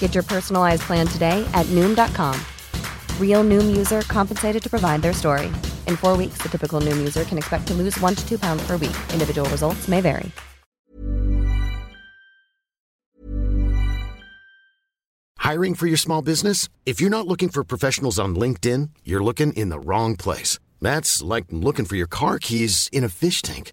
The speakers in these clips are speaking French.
Get your personalized plan today at Noom.com. Real Noom user compensated to provide their story. In four weeks, the typical Noom user can expect to lose one to two pounds per week. Individual results may vary. Hiring for your small business? If you're not looking for professionals on LinkedIn, you're looking in the wrong place. That's like looking for your car keys in a fish tank.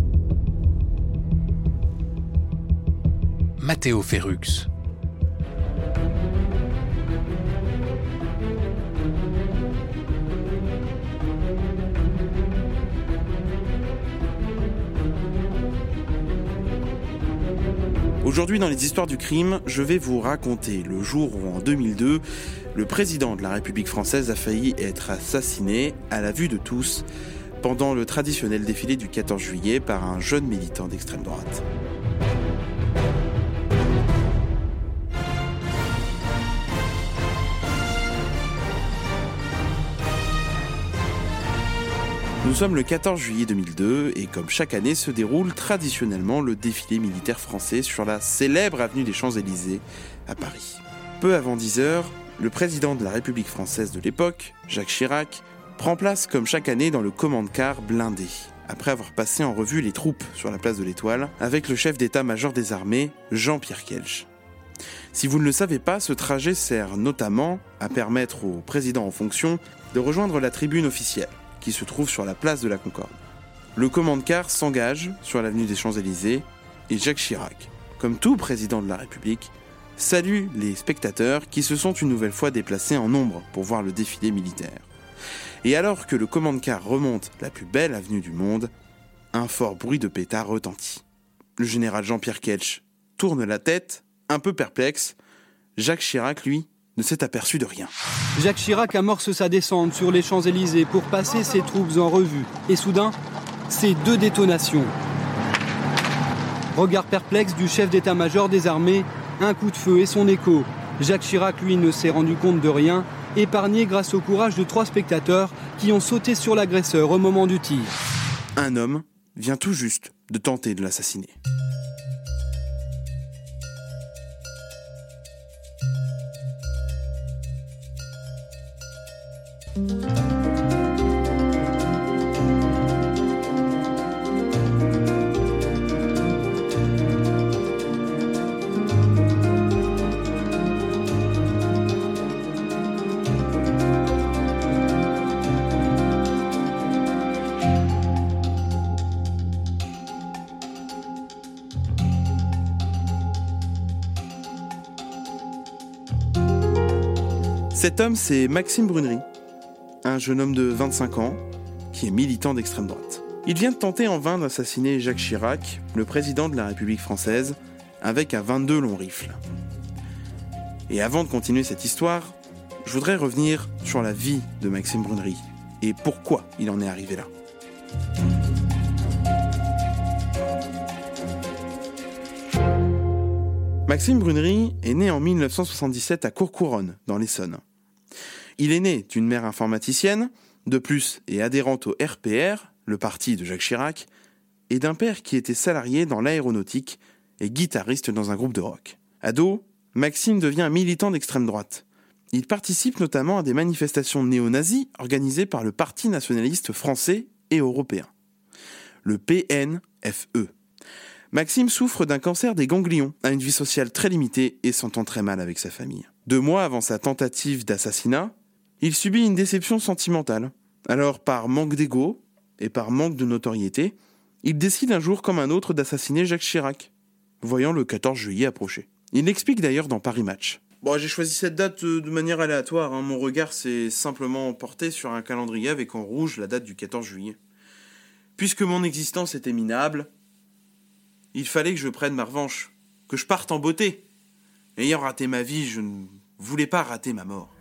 Matteo Ferrux. Aujourd'hui, dans les histoires du crime, je vais vous raconter le jour où, en 2002, le président de la République française a failli être assassiné à la vue de tous pendant le traditionnel défilé du 14 juillet par un jeune militant d'extrême droite. Nous sommes le 14 juillet 2002 et comme chaque année se déroule traditionnellement le défilé militaire français sur la célèbre avenue des Champs-Élysées à Paris. Peu avant 10 heures, le président de la République française de l'époque, Jacques Chirac, prend place comme chaque année dans le commande-car blindé, après avoir passé en revue les troupes sur la place de l'Étoile avec le chef d'état-major des armées, Jean-Pierre Kelch. Si vous ne le savez pas, ce trajet sert notamment à permettre au président en fonction de rejoindre la tribune officielle qui se trouve sur la place de la Concorde. Le commande-car s'engage sur l'avenue des Champs-Élysées et Jacques Chirac, comme tout président de la République, salue les spectateurs qui se sont une nouvelle fois déplacés en nombre pour voir le défilé militaire. Et alors que le commande-car remonte la plus belle avenue du monde, un fort bruit de pétard retentit. Le général Jean-Pierre Kelch tourne la tête, un peu perplexe. Jacques Chirac, lui, ne s'est aperçu de rien. Jacques Chirac amorce sa descente sur les Champs-Élysées pour passer ses troupes en revue. Et soudain, c'est deux détonations. Regard perplexe du chef d'état-major des armées, un coup de feu et son écho. Jacques Chirac, lui, ne s'est rendu compte de rien, épargné grâce au courage de trois spectateurs qui ont sauté sur l'agresseur au moment du tir. Un homme vient tout juste de tenter de l'assassiner. Cet homme, c'est Maxime Brunery jeune homme de 25 ans qui est militant d'extrême droite. Il vient de tenter en vain d'assassiner Jacques Chirac, le président de la République française, avec un 22 long rifle. Et avant de continuer cette histoire, je voudrais revenir sur la vie de Maxime Brunery et pourquoi il en est arrivé là. Maxime Brunery est né en 1977 à Courcouronne, dans l'Essonne. Il est né d'une mère informaticienne, de plus et adhérente au RPR, le parti de Jacques Chirac, et d'un père qui était salarié dans l'aéronautique et guitariste dans un groupe de rock. Ado, Maxime devient militant d'extrême droite. Il participe notamment à des manifestations néo-nazis organisées par le Parti nationaliste français et européen, le PNFE. Maxime souffre d'un cancer des ganglions, a une vie sociale très limitée et s'entend très mal avec sa famille. Deux mois avant sa tentative d'assassinat, il subit une déception sentimentale. Alors, par manque d'ego et par manque de notoriété, il décide un jour comme un autre d'assassiner Jacques Chirac, voyant le 14 juillet approcher. Il l'explique d'ailleurs dans Paris Match. J'ai choisi cette date euh, de manière aléatoire. Hein. Mon regard s'est simplement porté sur un calendrier avec en rouge la date du 14 juillet. Puisque mon existence était minable, il fallait que je prenne ma revanche, que je parte en beauté. Ayant raté ma vie, je ne voulais pas rater ma mort.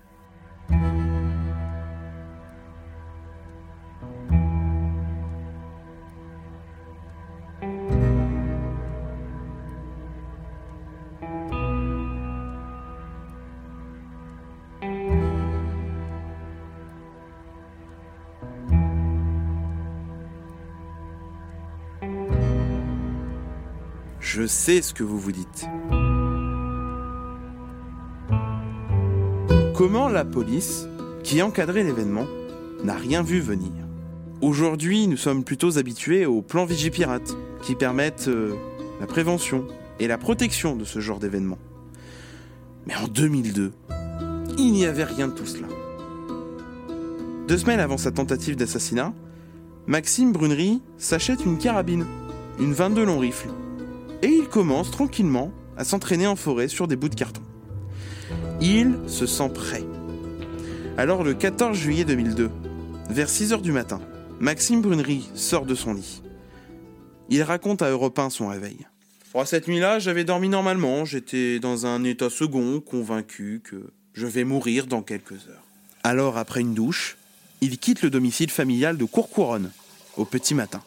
Sais ce que vous vous dites. Comment la police, qui encadrait l'événement, n'a rien vu venir? Aujourd'hui, nous sommes plutôt habitués au plan Vigipirate, qui permettent euh, la prévention et la protection de ce genre d'événement. Mais en 2002, il n'y avait rien de tout cela. Deux semaines avant sa tentative d'assassinat, Maxime Brunery s'achète une carabine, une 22 long rifle, et il commence tranquillement à s'entraîner en forêt sur des bouts de carton. Il se sent prêt. Alors le 14 juillet 2002, vers 6 heures du matin, Maxime Brunery sort de son lit. Il raconte à Europe 1 son réveil. cette nuit-là, j'avais dormi normalement, j'étais dans un état second, convaincu que je vais mourir dans quelques heures. Alors, après une douche, il quitte le domicile familial de Courcouronne, au petit matin,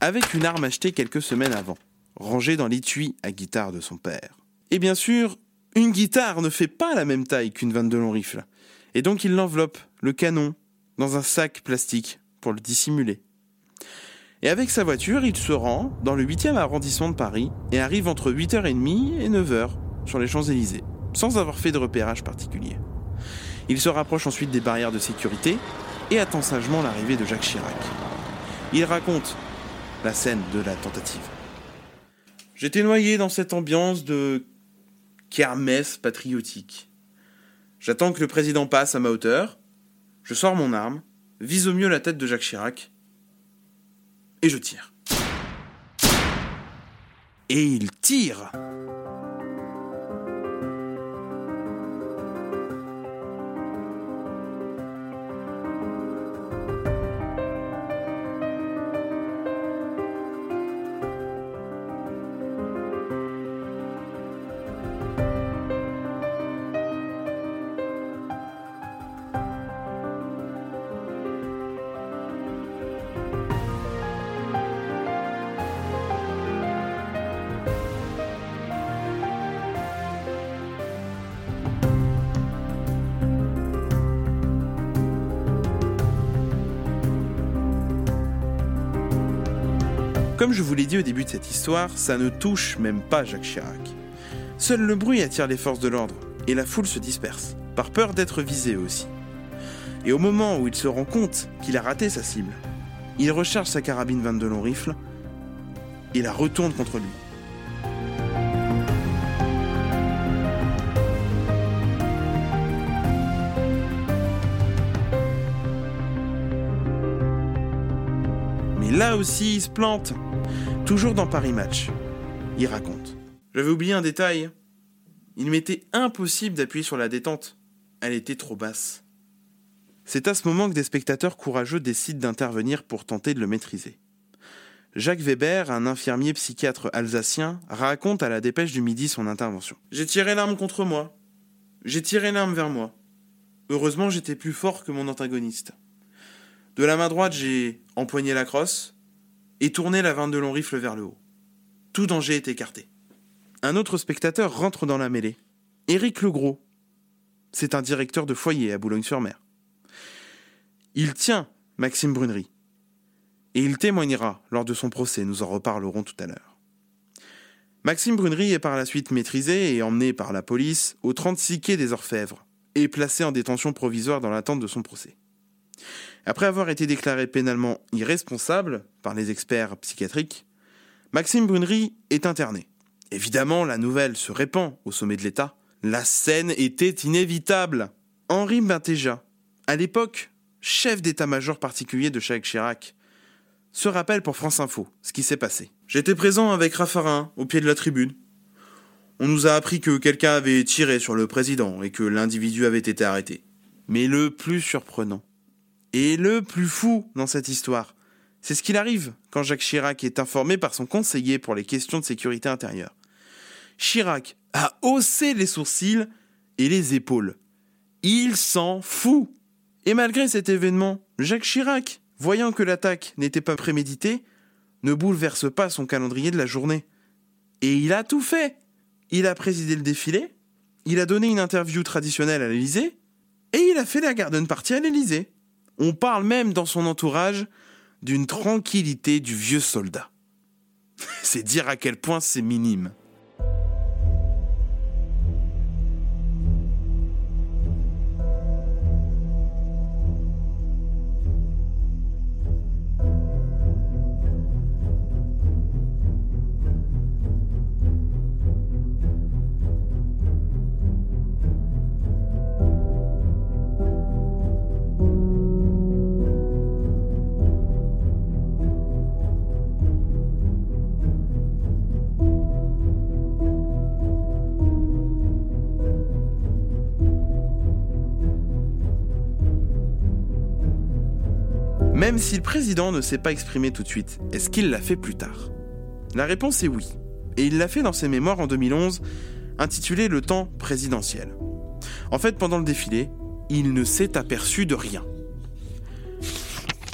avec une arme achetée quelques semaines avant rangé dans l'étui à guitare de son père. Et bien sûr, une guitare ne fait pas la même taille qu'une 22 long rifle. Et donc il l'enveloppe, le canon, dans un sac plastique pour le dissimuler. Et avec sa voiture, il se rend dans le 8e arrondissement de Paris et arrive entre 8h30 et 9h sur les Champs-Élysées, sans avoir fait de repérage particulier. Il se rapproche ensuite des barrières de sécurité et attend sagement l'arrivée de Jacques Chirac. Il raconte la scène de la tentative. J'étais noyé dans cette ambiance de kermesse patriotique. J'attends que le président passe à ma hauteur, je sors mon arme, vise au mieux la tête de Jacques Chirac, et je tire. Et il tire Comme je vous l'ai dit au début de cette histoire, ça ne touche même pas Jacques Chirac. Seul le bruit attire les forces de l'ordre, et la foule se disperse, par peur d'être visé aussi. Et au moment où il se rend compte qu'il a raté sa cible, il recharge sa carabine 22 long rifle et la retourne contre lui. Mais là aussi, il se plante. Toujours dans Paris Match, il raconte. J'avais oublié un détail. Il m'était impossible d'appuyer sur la détente. elle était trop basse. C'est à ce moment que des spectateurs courageux décident d'intervenir pour tenter de le maîtriser. Jacques Weber, un infirmier psychiatre alsacien, raconte à la dépêche du midi son intervention. J'ai tiré l'arme contre moi. J'ai tiré l'arme vers moi. Heureusement, j'étais plus fort que mon antagoniste. De la main droite, j'ai empoigné la crosse et tourné la 22 long rifle vers le haut. Tout danger est écarté. Un autre spectateur rentre dans la mêlée. Éric Legros. C'est un directeur de foyer à Boulogne-sur-Mer. Il tient Maxime Brunerie et il témoignera lors de son procès, nous en reparlerons tout à l'heure. Maxime Brunerie est par la suite maîtrisé et emmené par la police au 36 quai des Orfèvres et placé en détention provisoire dans l'attente de son procès. Après avoir été déclaré pénalement irresponsable par les experts psychiatriques, Maxime Brunerie est interné. Évidemment, la nouvelle se répand au sommet de l'État. La scène était inévitable. Henri Bintéja, à l'époque chef d'état-major particulier de Jacques Chirac, se rappelle pour France Info ce qui s'est passé. J'étais présent avec Raffarin au pied de la tribune. On nous a appris que quelqu'un avait tiré sur le président et que l'individu avait été arrêté. Mais le plus surprenant et le plus fou dans cette histoire, c'est ce qu'il arrive quand Jacques Chirac est informé par son conseiller pour les questions de sécurité intérieure. Chirac a haussé les sourcils et les épaules. Il s'en fout. Et malgré cet événement, Jacques Chirac voyant que l'attaque n'était pas préméditée, ne bouleverse pas son calendrier de la journée. Et il a tout fait. Il a présidé le défilé, il a donné une interview traditionnelle à l'Élysée, et il a fait la garden party à l'Élysée. On parle même dans son entourage d'une tranquillité du vieux soldat. C'est dire à quel point c'est minime. Même si le président ne s'est pas exprimé tout de suite, est-ce qu'il l'a fait plus tard? La réponse est oui. Et il l'a fait dans ses mémoires en 2011, intitulé Le temps présidentiel. En fait, pendant le défilé, il ne s'est aperçu de rien.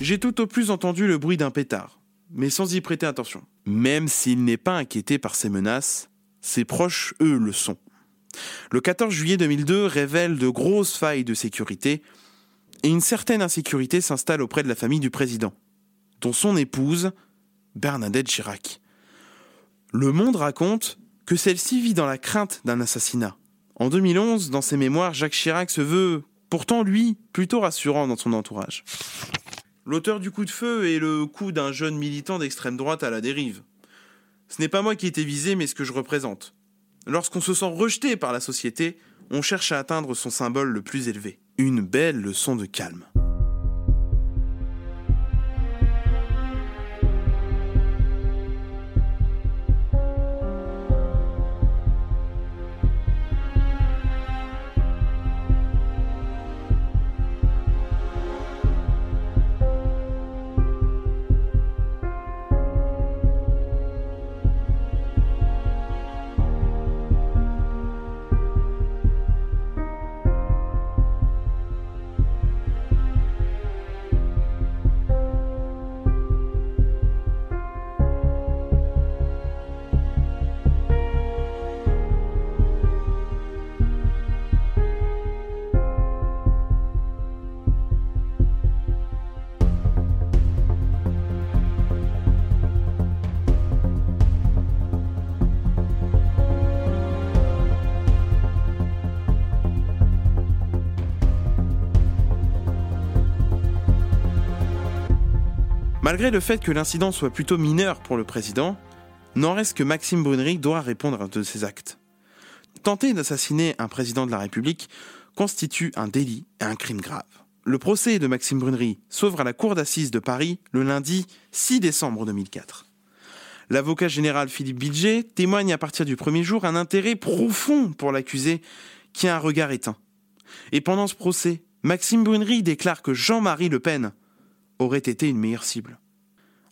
J'ai tout au plus entendu le bruit d'un pétard, mais sans y prêter attention. Même s'il n'est pas inquiété par ces menaces, ses proches, eux, le sont. Le 14 juillet 2002 révèle de grosses failles de sécurité et une certaine insécurité s'installe auprès de la famille du président, dont son épouse, Bernadette Chirac. Le Monde raconte que celle-ci vit dans la crainte d'un assassinat. En 2011, dans ses mémoires, Jacques Chirac se veut, pourtant lui, plutôt rassurant dans son entourage. L'auteur du coup de feu est le coup d'un jeune militant d'extrême droite à la dérive. Ce n'est pas moi qui ai été visé, mais ce que je représente. Lorsqu'on se sent rejeté par la société, on cherche à atteindre son symbole le plus élevé. Une belle leçon de calme. Malgré le fait que l'incident soit plutôt mineur pour le président, n'en reste que Maxime Brunerie doit répondre à de ses actes. Tenter d'assassiner un président de la République constitue un délit et un crime grave. Le procès de Maxime Brunerie s'ouvre à la cour d'assises de Paris le lundi 6 décembre 2004. L'avocat général Philippe Bilger témoigne à partir du premier jour un intérêt profond pour l'accusé qui a un regard éteint. Et pendant ce procès, Maxime Brunery déclare que Jean-Marie Le Pen aurait été une meilleure cible.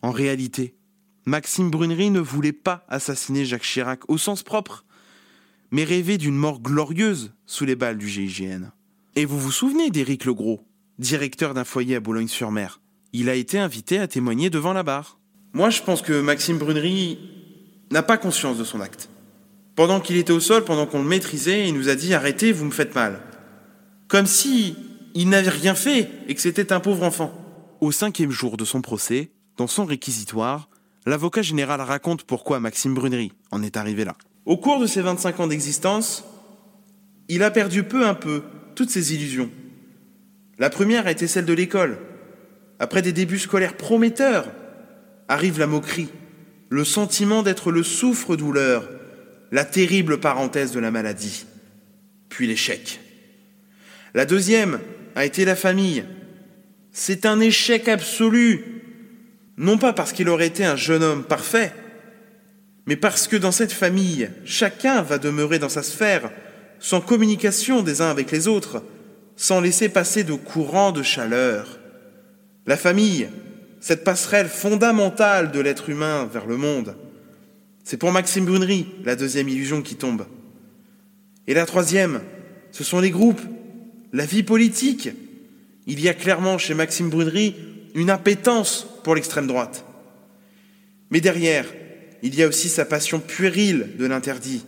En réalité, Maxime Brunery ne voulait pas assassiner Jacques Chirac au sens propre, mais rêvait d'une mort glorieuse sous les balles du GIGN. Et vous vous souvenez d'Éric Legros, directeur d'un foyer à Boulogne-sur-Mer? Il a été invité à témoigner devant la barre. Moi, je pense que Maxime Brunery n'a pas conscience de son acte. Pendant qu'il était au sol, pendant qu'on le maîtrisait, il nous a dit Arrêtez, vous me faites mal. Comme si il n'avait rien fait et que c'était un pauvre enfant. Au cinquième jour de son procès, dans son réquisitoire, l'avocat général raconte pourquoi Maxime Brunery en est arrivé là. Au cours de ses 25 ans d'existence, il a perdu peu à peu toutes ses illusions. La première a été celle de l'école. Après des débuts scolaires prometteurs, arrive la moquerie, le sentiment d'être le souffre-douleur, la terrible parenthèse de la maladie, puis l'échec. La deuxième a été la famille. C'est un échec absolu, non pas parce qu'il aurait été un jeune homme parfait, mais parce que dans cette famille, chacun va demeurer dans sa sphère, sans communication des uns avec les autres, sans laisser passer de courants de chaleur. La famille, cette passerelle fondamentale de l'être humain vers le monde. C'est pour Maxime Brunery la deuxième illusion qui tombe. Et la troisième, ce sont les groupes, la vie politique. Il y a clairement chez Maxime Brunery une appétence pour l'extrême droite. Mais derrière, il y a aussi sa passion puérile de l'interdit,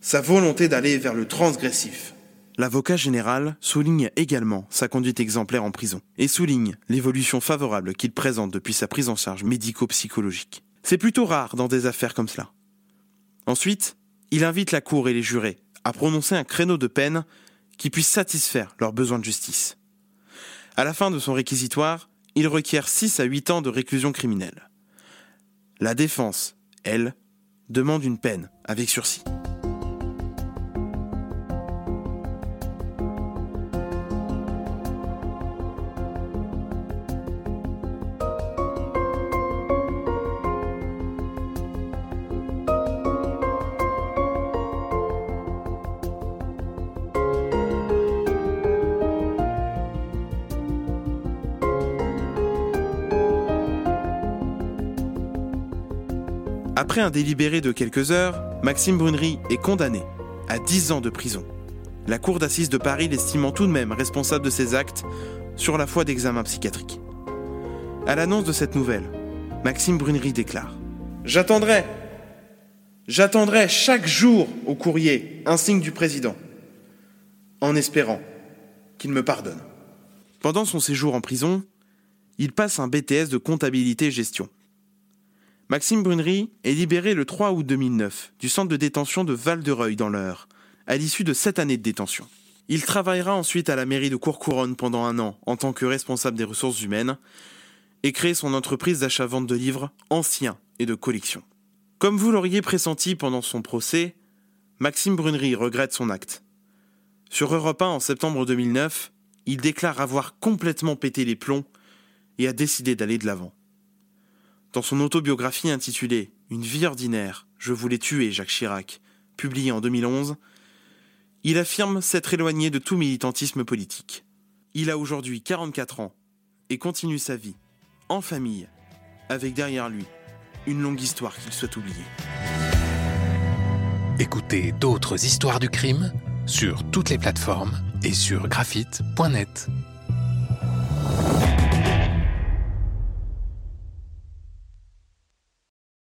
sa volonté d'aller vers le transgressif. L'avocat général souligne également sa conduite exemplaire en prison et souligne l'évolution favorable qu'il présente depuis sa prise en charge médico-psychologique. C'est plutôt rare dans des affaires comme cela. Ensuite, il invite la Cour et les jurés à prononcer un créneau de peine qui puisse satisfaire leurs besoins de justice. À la fin de son réquisitoire, il requiert 6 à 8 ans de réclusion criminelle. La défense, elle, demande une peine avec sursis. Après un délibéré de quelques heures, Maxime Brunery est condamné à 10 ans de prison. La Cour d'assises de Paris l'estimant tout de même responsable de ses actes sur la foi d'examen psychiatrique. À l'annonce de cette nouvelle, Maxime Brunery déclare J'attendrai, j'attendrai chaque jour au courrier un signe du président, en espérant qu'il me pardonne. Pendant son séjour en prison, il passe un BTS de comptabilité et gestion. Maxime Brunery est libéré le 3 août 2009 du centre de détention de Val-de-Reuil dans l'Eure, à l'issue de sept années de détention. Il travaillera ensuite à la mairie de Courcouronne pendant un an en tant que responsable des ressources humaines et crée son entreprise d'achat-vente de livres anciens et de collection. Comme vous l'auriez pressenti pendant son procès, Maxime Brunery regrette son acte. Sur Europe 1 en septembre 2009, il déclare avoir complètement pété les plombs et a décidé d'aller de l'avant. Dans son autobiographie intitulée Une vie ordinaire, je voulais tuer Jacques Chirac, publiée en 2011, il affirme s'être éloigné de tout militantisme politique. Il a aujourd'hui 44 ans et continue sa vie, en famille, avec derrière lui une longue histoire qu'il souhaite oublier. Écoutez d'autres histoires du crime sur toutes les plateformes et sur graphite.net.